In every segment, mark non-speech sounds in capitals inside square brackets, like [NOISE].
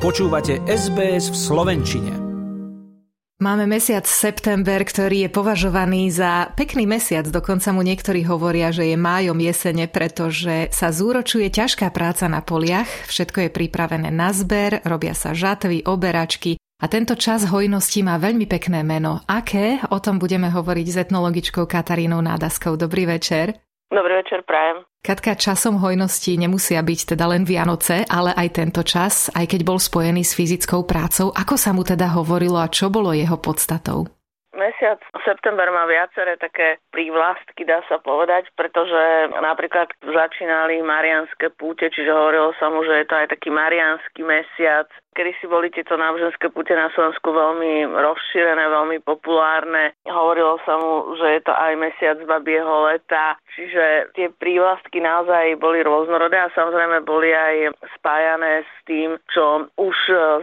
Počúvate SBS v Slovenčine. Máme mesiac september, ktorý je považovaný za pekný mesiac, dokonca mu niektorí hovoria, že je májom jesene, pretože sa zúročuje ťažká práca na poliach, všetko je pripravené na zber, robia sa žatvy, oberačky a tento čas hojnosti má veľmi pekné meno. Aké? O tom budeme hovoriť s etnologičkou Katarínou Nádaskou. Dobrý večer. Dobrý večer, prajem. Katka, časom hojnosti nemusia byť teda len Vianoce, ale aj tento čas, aj keď bol spojený s fyzickou prácou. Ako sa mu teda hovorilo a čo bolo jeho podstatou? Mesiac september má viaceré také prívlastky, dá sa povedať, pretože napríklad začínali marianské púte, čiže hovorilo sa mu, že je to aj taký marianský mesiac, Kedy si boli tieto náboženské pute na Slovensku veľmi rozšírené, veľmi populárne. Hovorilo sa mu, že je to aj mesiac babieho leta, čiže tie prívlastky naozaj boli rôznorodé a samozrejme boli aj spájané s tým, čo už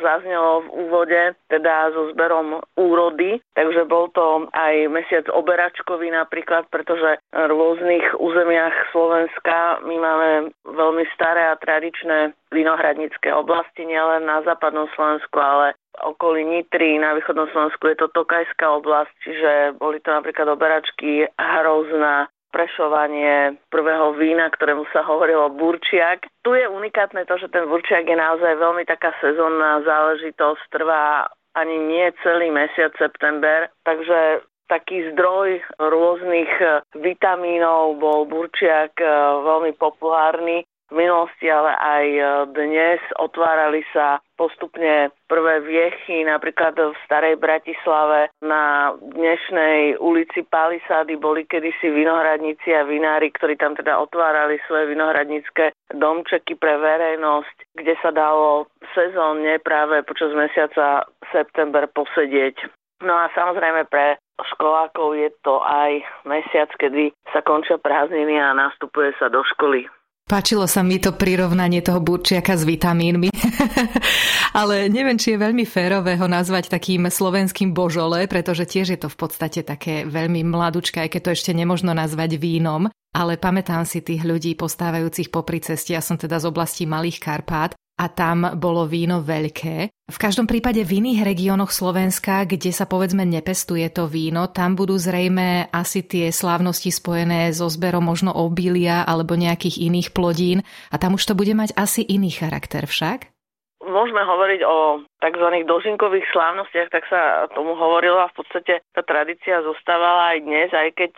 zaznelo v úvode, teda so zberom úrody. Takže bol to aj mesiac oberačkový napríklad, pretože v rôznych územiach Slovenska my máme veľmi staré a tradičné vinohradnícke oblasti, nielen na západnom Slovensku, ale okolí Nitry, na východnom Slovensku je to Tokajská oblasť, čiže boli to napríklad oberačky hrozná, prešovanie prvého vína, ktorému sa hovorilo burčiak. Tu je unikátne to, že ten burčiak je naozaj veľmi taká sezónna záležitosť, trvá ani nie celý mesiac september, takže taký zdroj rôznych vitamínov bol burčiak eh, veľmi populárny v minulosti, ale aj e, dnes otvárali sa postupne prvé viechy, napríklad v Starej Bratislave na dnešnej ulici Palisády boli kedysi vinohradníci a vinári, ktorí tam teda otvárali svoje vinohradnícke domčeky pre verejnosť, kde sa dalo sezónne práve počas mesiaca september posedieť. No a samozrejme pre školákov je to aj mesiac, kedy sa končia prázdniny a nastupuje sa do školy. Páčilo sa mi to prirovnanie toho burčiaka s vitamínmi, [LAUGHS] ale neviem, či je veľmi férové ho nazvať takým slovenským božole, pretože tiež je to v podstate také veľmi mladučké, aj keď to ešte nemožno nazvať vínom, ale pamätám si tých ľudí postávajúcich popri ceste, ja som teda z oblasti Malých Karpát a tam bolo víno veľké. V každom prípade v iných regiónoch Slovenska, kde sa povedzme nepestuje to víno, tam budú zrejme asi tie slávnosti spojené so zberom možno obilia alebo nejakých iných plodín a tam už to bude mať asi iný charakter však? Môžeme hovoriť o tzv. dožinkových slávnostiach, tak sa tomu hovorilo a v podstate tá tradícia zostávala aj dnes, aj keď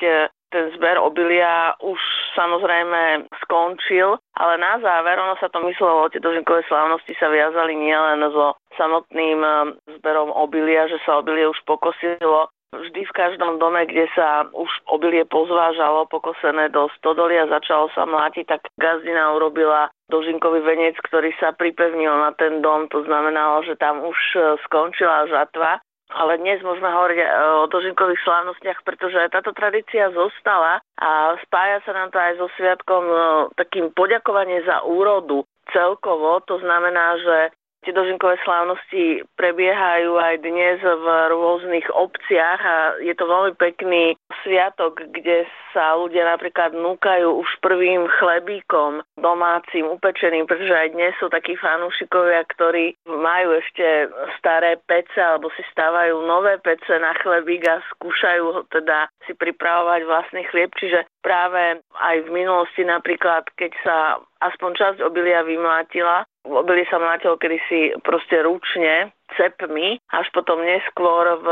ten zber obilia už samozrejme skončil, ale na záver ono sa to myslelo, tie dožinkové slávnosti sa viazali nielen so samotným um, zberom obilia, že sa obilie už pokosilo, Vždy v každom dome, kde sa už obilie pozvážalo, pokosené do stodoly a začalo sa mlátiť, tak gazdina urobila dožinkový venec, ktorý sa pripevnil na ten dom. To znamenalo, že tam už uh, skončila žatva ale dnes môžeme hovoriť e, o dožinkových slávnostiach, pretože táto tradícia zostala a spája sa nám to aj so sviatkom e, takým poďakovanie za úrodu celkovo. To znamená, že Tie dožinkové slávnosti prebiehajú aj dnes v rôznych obciach a je to veľmi pekný sviatok, kde sa ľudia napríklad núkajú už prvým chlebíkom domácim, upečeným, pretože aj dnes sú takí fanúšikovia, ktorí majú ešte staré pece alebo si stávajú nové pece na chlebík a skúšajú teda si pripravovať vlastný chlieb, čiže práve aj v minulosti napríklad, keď sa aspoň časť obilia vymlátila, obilie sa mlátilo kedysi proste ručne, cepmi, až potom neskôr v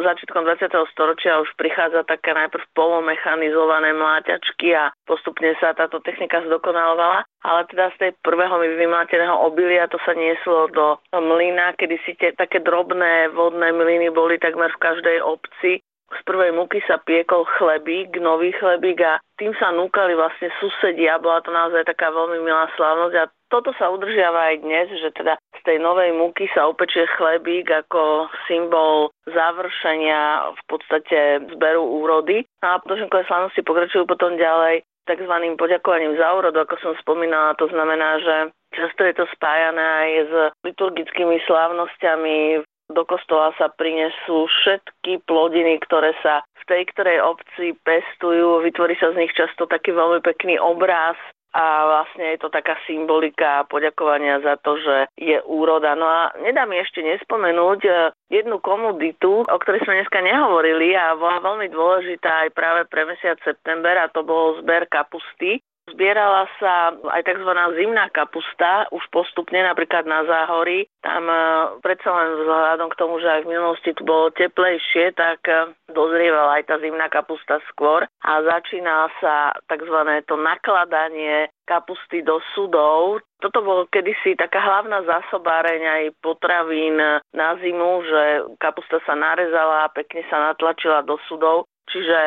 začiatkom 20. storočia už prichádza také najprv polomechanizované mláťačky a postupne sa táto technika zdokonalovala. Ale teda z tej prvého vymláteného obilia to sa nieslo do mlyna, kedy si tie také drobné vodné mlyny boli takmer v každej obci z prvej múky sa piekol chlebík, nový chlebík a tým sa núkali vlastne susedia. Bola to naozaj taká veľmi milá slávnosť a toto sa udržiava aj dnes, že teda z tej novej múky sa upečie chlebík ako symbol završenia v podstate zberu úrody. No a dožinkové slávnosti pokračujú potom ďalej tzv. poďakovaním za úrodu, ako som spomínala. To znamená, že Často je to spájané aj s liturgickými slávnosťami do kostola sa prinesú všetky plodiny, ktoré sa v tej ktorej obci pestujú. Vytvorí sa z nich často taký veľmi pekný obraz a vlastne je to taká symbolika poďakovania za to, že je úroda. No a nedá mi ešte nespomenúť e, jednu komoditu, o ktorej sme dneska nehovorili a bola veľmi dôležitá aj práve pre mesiac september a to bol zber kapusty. Zbierala sa aj tzv. zimná kapusta, už postupne napríklad na záhorí. Tam e, predsa len vzhľadom k tomu, že aj v minulosti tu bolo teplejšie, tak e, dozrievala aj tá zimná kapusta skôr a začína sa tzv. to nakladanie kapusty do sudov. Toto bolo kedysi taká hlavná zásobáreň aj potravín na zimu, že kapusta sa narezala a pekne sa natlačila do sudov Čiže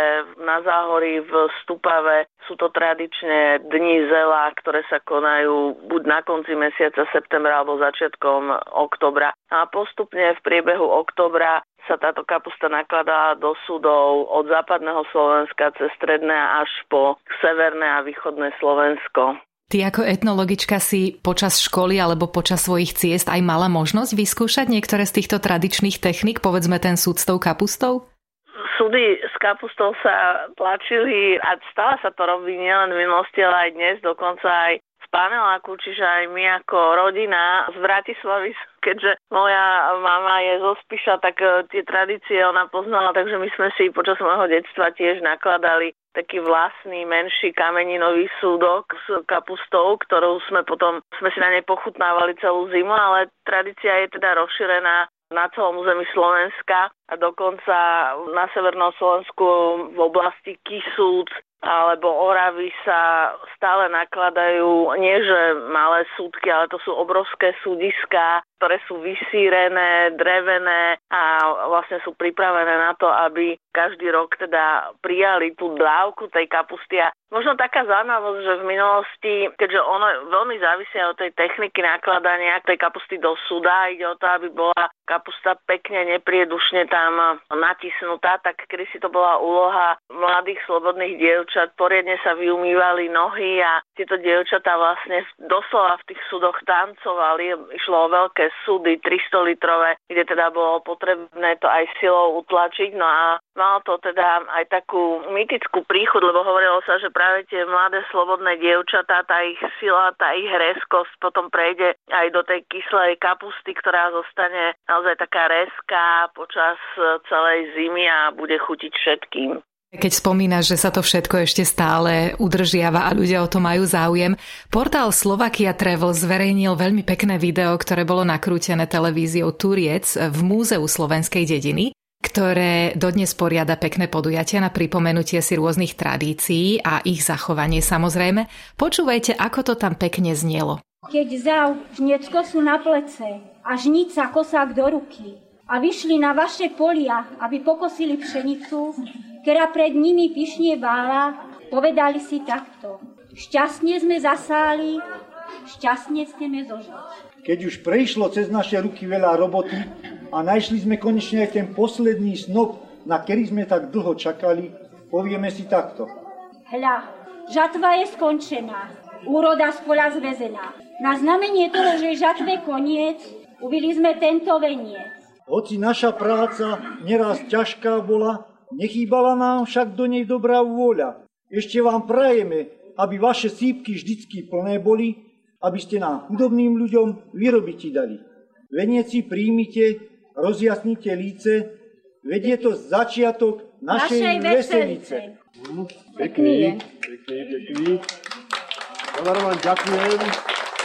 na záhorí v Stupave sú to tradične dni zela, ktoré sa konajú buď na konci mesiaca septembra alebo začiatkom oktobra. A postupne v priebehu oktobra sa táto kapusta nakladá do sudov od západného Slovenska cez stredné až po severné a východné Slovensko. Ty ako etnologička si počas školy alebo počas svojich ciest aj mala možnosť vyskúšať niektoré z týchto tradičných technik, povedzme ten súd s tou kapustou? Súdy s kapustou sa tlačili a stále sa to robí nielen v minulosti, ale aj dnes, dokonca aj v paneláku, čiže aj my ako rodina z Bratislavy, [LAUGHS] keďže moja mama je zo Spiša, tak e, tie tradície ona poznala, takže my sme si počas môjho detstva tiež nakladali taký vlastný menší kameninový súdok s kapustou, ktorú sme potom, sme si na nej pochutnávali celú zimu, ale tradícia je teda rozšírená na celom území Slovenska a dokonca na Severnom Slovensku v oblasti Kisúc alebo Oravy sa stále nakladajú nie že malé súdky, ale to sú obrovské súdiská, ktoré sú vysírené, drevené a vlastne sú pripravené na to, aby každý rok teda prijali tú dávku tej kapusty. A možno taká zaujímavosť, že v minulosti, keďže ono veľmi závisia od tej techniky nakladania tej kapusty do suda, ide o to, aby bola kapusta pekne nepriedušne tam natisnutá, tak kedy to bola úloha mladých slobodných dievčat, poriadne sa vyumývali nohy a tieto dievčatá vlastne doslova v tých sudoch tancovali. Išlo o veľké súdy, 300 litrové, kde teda bolo potrebné to aj silou utlačiť. No a malo to teda aj takú mytickú príchod, lebo hovorilo sa, že práve tie mladé slobodné dievčatá, tá ich sila, tá ich rezkosť potom prejde aj do tej kyslej kapusty, ktorá zostane naozaj taká rezká počas celej zimy a bude chutiť všetkým. Keď spomínaš, že sa to všetko ešte stále udržiava a ľudia o to majú záujem, portál Slovakia Travel zverejnil veľmi pekné video, ktoré bolo nakrútené televíziou Turiec v Múzeu slovenskej dediny ktoré dodnes poriada pekné podujatia na pripomenutie si rôznych tradícií a ich zachovanie samozrejme. Počúvajte, ako to tam pekne znelo. Keď vzal žniecko sú na plece a žnica kosák do ruky a vyšli na vaše polia, aby pokosili pšenicu, ktorá pred nimi pyšne bála, povedali si takto. Šťastne sme zasáli, šťastne chceme zožať. Keď už prešlo cez naše ruky veľa roboty a našli sme konečne aj ten posledný snop, na ktorý sme tak dlho čakali, povieme si takto. Hľa, žatva je skončená, úroda z pola zvezená. Na znamenie toho, že žatve koniec, ubili sme tento veniec. Hoci naša práca neraz ťažká bola, Nechýbala nám však do nej dobrá vôľa. Ešte vám prajeme, aby vaše sípky vždycky plné boli, aby ste nám chudobným ľuďom vyrobiti dali. Venieci príjmite, rozjasnite líce, vedie to začiatok našej, našej veselice. Hm, pekný, pekný, pekný. Veľa vám ďakujem,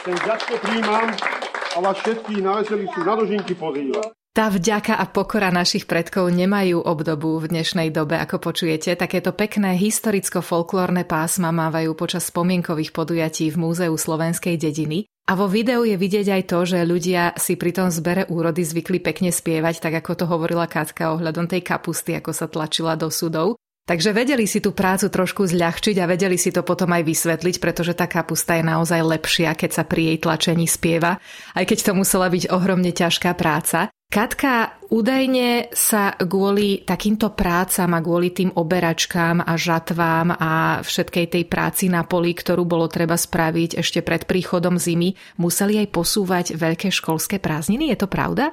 ten ďakujem príjmam a vás všetkých na veselicu na dožinky pozývam. Tá vďaka a pokora našich predkov nemajú obdobu v dnešnej dobe, ako počujete. Takéto pekné historicko-folklórne pásma mávajú počas spomienkových podujatí v Múzeu slovenskej dediny. A vo videu je vidieť aj to, že ľudia si pri tom zbere úrody zvykli pekne spievať, tak ako to hovorila Katka ohľadom tej kapusty, ako sa tlačila do sudov. Takže vedeli si tú prácu trošku zľahčiť a vedeli si to potom aj vysvetliť, pretože tá kapusta je naozaj lepšia, keď sa pri jej tlačení spieva, aj keď to musela byť ohromne ťažká práca. Katka, údajne sa kvôli takýmto prácam a kvôli tým oberačkám a žatvám a všetkej tej práci na poli, ktorú bolo treba spraviť ešte pred príchodom zimy, museli aj posúvať veľké školské prázdniny. Je to pravda?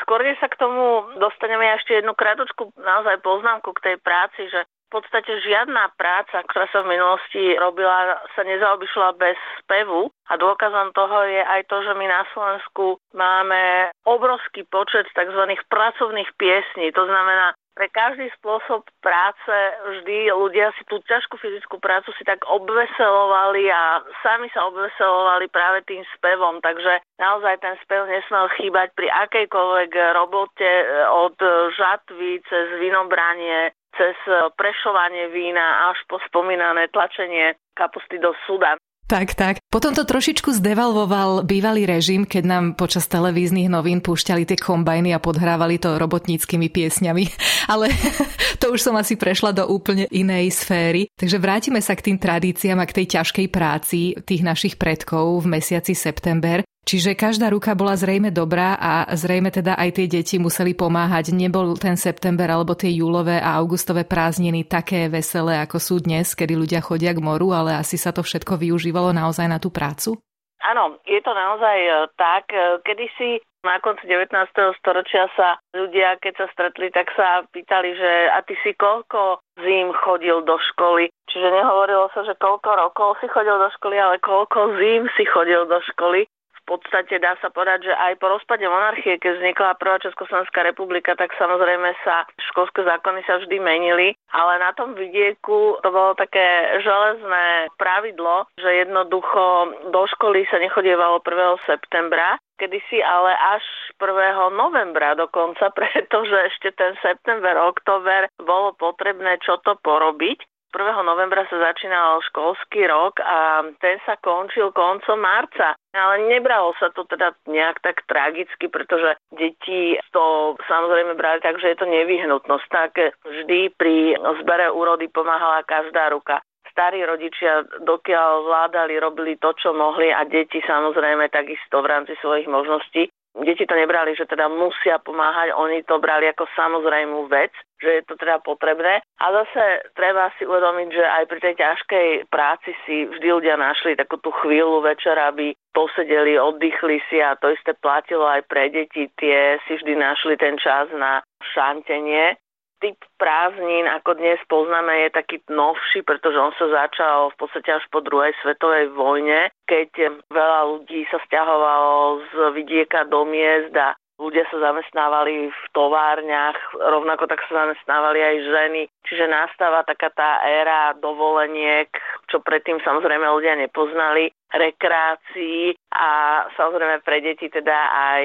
Skôr, sa k tomu dostaneme ešte jednu krátku naozaj poznámku k tej práci, že podstate žiadna práca, ktorá sa v minulosti robila, sa nezaobišla bez spevu. A dôkazom toho je aj to, že my na Slovensku máme obrovský počet tzv. pracovných piesní. To znamená, pre každý spôsob práce vždy ľudia si tú ťažkú fyzickú prácu si tak obveselovali a sami sa obveselovali práve tým spevom, takže naozaj ten spev nesmel chýbať pri akejkoľvek robote od žatvy cez vinobranie, cez prešovanie vína až po spomínané tlačenie kapusty do suda. Tak, tak. Potom to trošičku zdevalvoval bývalý režim, keď nám počas televíznych novín púšťali tie kombajny a podhrávali to robotníckými piesňami. [LAUGHS] Ale [LAUGHS] to už som asi prešla do úplne inej sféry. Takže vrátime sa k tým tradíciám a k tej ťažkej práci tých našich predkov v mesiaci september. Čiže každá ruka bola zrejme dobrá a zrejme teda aj tie deti museli pomáhať. Nebol ten september alebo tie júlové a augustové prázdniny také veselé, ako sú dnes, kedy ľudia chodia k moru, ale asi sa to všetko využívalo naozaj na tú prácu? Áno, je to naozaj e, tak. E, kedysi na konci 19. storočia sa ľudia, keď sa stretli, tak sa pýtali, že a ty si koľko zím chodil do školy. Čiže nehovorilo sa, že koľko rokov si chodil do školy, ale koľko zím si chodil do školy podstate dá sa povedať, že aj po rozpade monarchie, keď vznikla prvá Československá republika, tak samozrejme sa školské zákony sa vždy menili, ale na tom vidieku to bolo také železné pravidlo, že jednoducho do školy sa nechodievalo 1. septembra, kedysi ale až 1. novembra dokonca, [LAUGHS] pretože ešte ten september, október bolo potrebné čo to porobiť. 1. novembra sa začínal školský rok a ten sa končil koncom marca. Ale nebralo sa to teda nejak tak tragicky, pretože deti to samozrejme brali tak, že je to nevyhnutnosť. Tak vždy pri zbere úrody pomáhala každá ruka starí rodičia, dokiaľ vládali, robili to, čo mohli a deti samozrejme takisto v rámci svojich možností deti to nebrali, že teda musia pomáhať, oni to brali ako samozrejmú vec, že je to teda potrebné. A zase treba si uvedomiť, že aj pri tej ťažkej práci si vždy ľudia našli takú tú chvíľu večera, aby posedeli, oddychli si a to isté platilo aj pre deti. Tie si vždy našli ten čas na šantenie typ prázdnin, ako dnes poznáme, je taký novší, pretože on sa začal v podstate až po druhej svetovej vojne, keď veľa ľudí sa stiahovalo z vidieka do miest a ľudia sa zamestnávali v továrniach, rovnako tak sa zamestnávali aj ženy. Čiže nastáva taká tá éra dovoleniek, čo predtým samozrejme ľudia nepoznali, rekreácií a samozrejme pre deti teda aj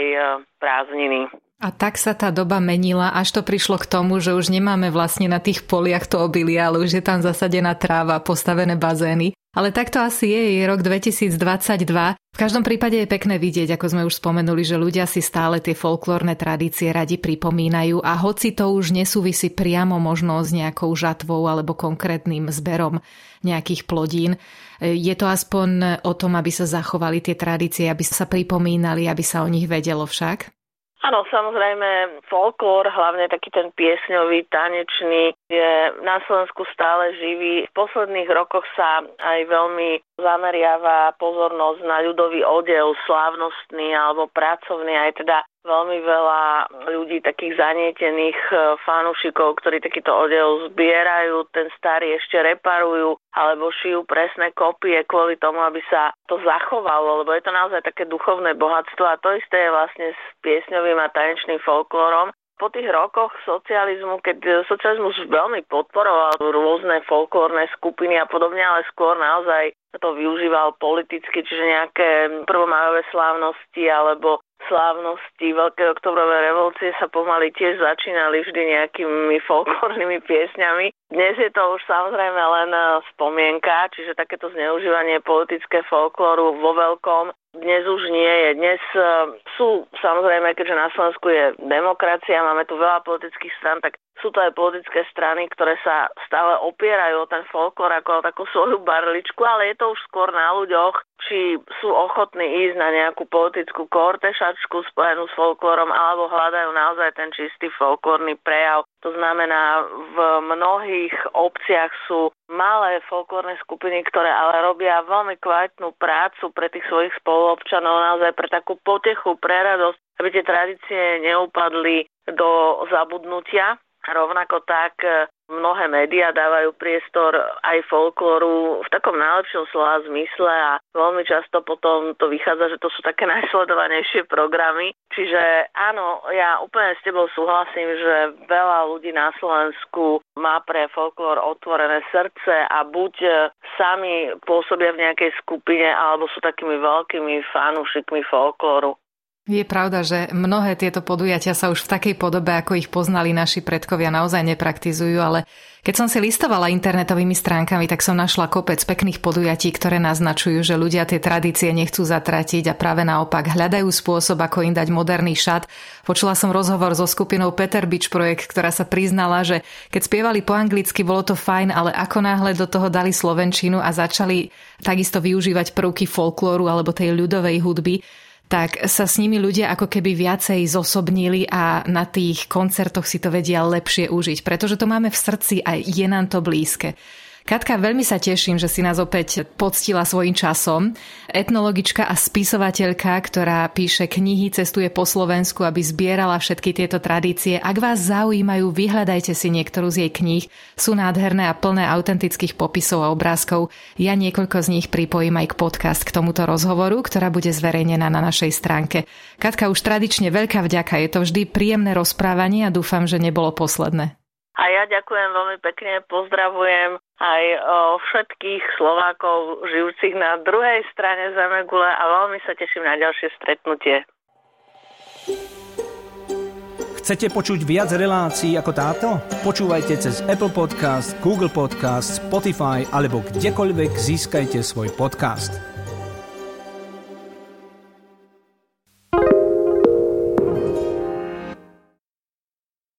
prázdniny. A tak sa tá doba menila, až to prišlo k tomu, že už nemáme vlastne na tých poliach to obilie, ale už je tam zasadená tráva, postavené bazény. Ale takto asi je, je rok 2022. V každom prípade je pekné vidieť, ako sme už spomenuli, že ľudia si stále tie folklórne tradície radi pripomínajú a hoci to už nesúvisí priamo možno s nejakou žatvou alebo konkrétnym zberom nejakých plodín, je to aspoň o tom, aby sa zachovali tie tradície, aby sa pripomínali, aby sa o nich vedelo však? Áno, samozrejme, folklór, hlavne taký ten piesňový, tanečný, je na Slovensku stále živý. V posledných rokoch sa aj veľmi zameriava pozornosť na ľudový odev, slávnostný alebo pracovný, aj teda veľmi veľa ľudí, takých zanietených e, fanúšikov, ktorí takýto odev zbierajú, ten starý ešte reparujú alebo šijú presné kopie kvôli tomu, aby sa to zachovalo, lebo je to naozaj také duchovné bohatstvo a to isté je vlastne s piesňovým a tanečným folklórom po tých rokoch socializmu, keď socializmus veľmi podporoval rôzne folklórne skupiny a podobne, ale skôr naozaj to využíval politicky, čiže nejaké prvomájové slávnosti alebo slávnosti Veľkej oktobrovej revolúcie sa pomaly tiež začínali vždy nejakými folklórnymi piesňami. Dnes je to už samozrejme len spomienka, čiže takéto zneužívanie politické folklóru vo veľkom dnes už nie je. Dnes e, sú samozrejme, keďže na Slovensku je demokracia, máme tu veľa politických stran, tak sú to aj politické strany, ktoré sa stále opierajú o ten folklór ako o takú svoju barličku, ale je to už skôr na ľuďoch, či sú ochotní ísť na nejakú politickú kortešačku spojenú s folklórom, alebo hľadajú naozaj ten čistý folklórny prejav. To znamená, v mnohých obciach sú malé folklórne skupiny, ktoré ale robia veľmi kvalitnú prácu pre tých svojich spoluobčanov, naozaj pre takú potechu, pre radosť, aby tie tradície neupadli do zabudnutia. Rovnako tak e, mnohé médiá dávajú priestor aj folklóru v takom najlepšom slova zmysle a veľmi často potom to vychádza, že to sú také [LAUGHS] najsledovanejšie programy. Čiže áno, ja úplne s tebou súhlasím, že veľa ľudí na Slovensku má pre folklór otvorené srdce a buď e, sami pôsobia v nejakej skupine, alebo sú takými veľkými fanúšikmi folklóru. Je pravda, že mnohé tieto podujatia sa už v takej podobe, ako ich poznali naši predkovia, naozaj nepraktizujú, ale keď som si listovala internetovými stránkami, tak som našla kopec pekných podujatí, ktoré naznačujú, že ľudia tie tradície nechcú zatratiť a práve naopak hľadajú spôsob, ako im dať moderný šat. Počula som rozhovor so skupinou Peter Beach Projekt, ktorá sa priznala, že keď spievali po anglicky, bolo to fajn, ale ako náhle do toho dali slovenčinu a začali takisto využívať prvky folklóru alebo tej ľudovej hudby, tak sa s nimi ľudia ako keby viacej zosobnili a na tých koncertoch si to vedia lepšie užiť, pretože to máme v srdci a je nám to blízke. Katka, veľmi sa teším, že si nás opäť poctila svojim časom. Etnologička a spisovateľka, ktorá píše knihy, cestuje po Slovensku, aby zbierala všetky tieto tradície. Ak vás zaujímajú, vyhľadajte si niektorú z jej kníh. Sú nádherné a plné autentických popisov a obrázkov. Ja niekoľko z nich pripojím aj k podcast k tomuto rozhovoru, ktorá bude zverejnená na našej stránke. Katka, už tradične veľká vďaka. Je to vždy príjemné rozprávanie a dúfam, že nebolo posledné. Ja ďakujem veľmi pekne, pozdravujem aj všetkých Slovákov žijúcich na druhej strane Zemegule a veľmi sa teším na ďalšie stretnutie. Chcete počuť viac relácií ako táto? Počúvajte cez Apple Podcast, Google Podcast, Spotify alebo kdekoľvek získajte svoj podcast.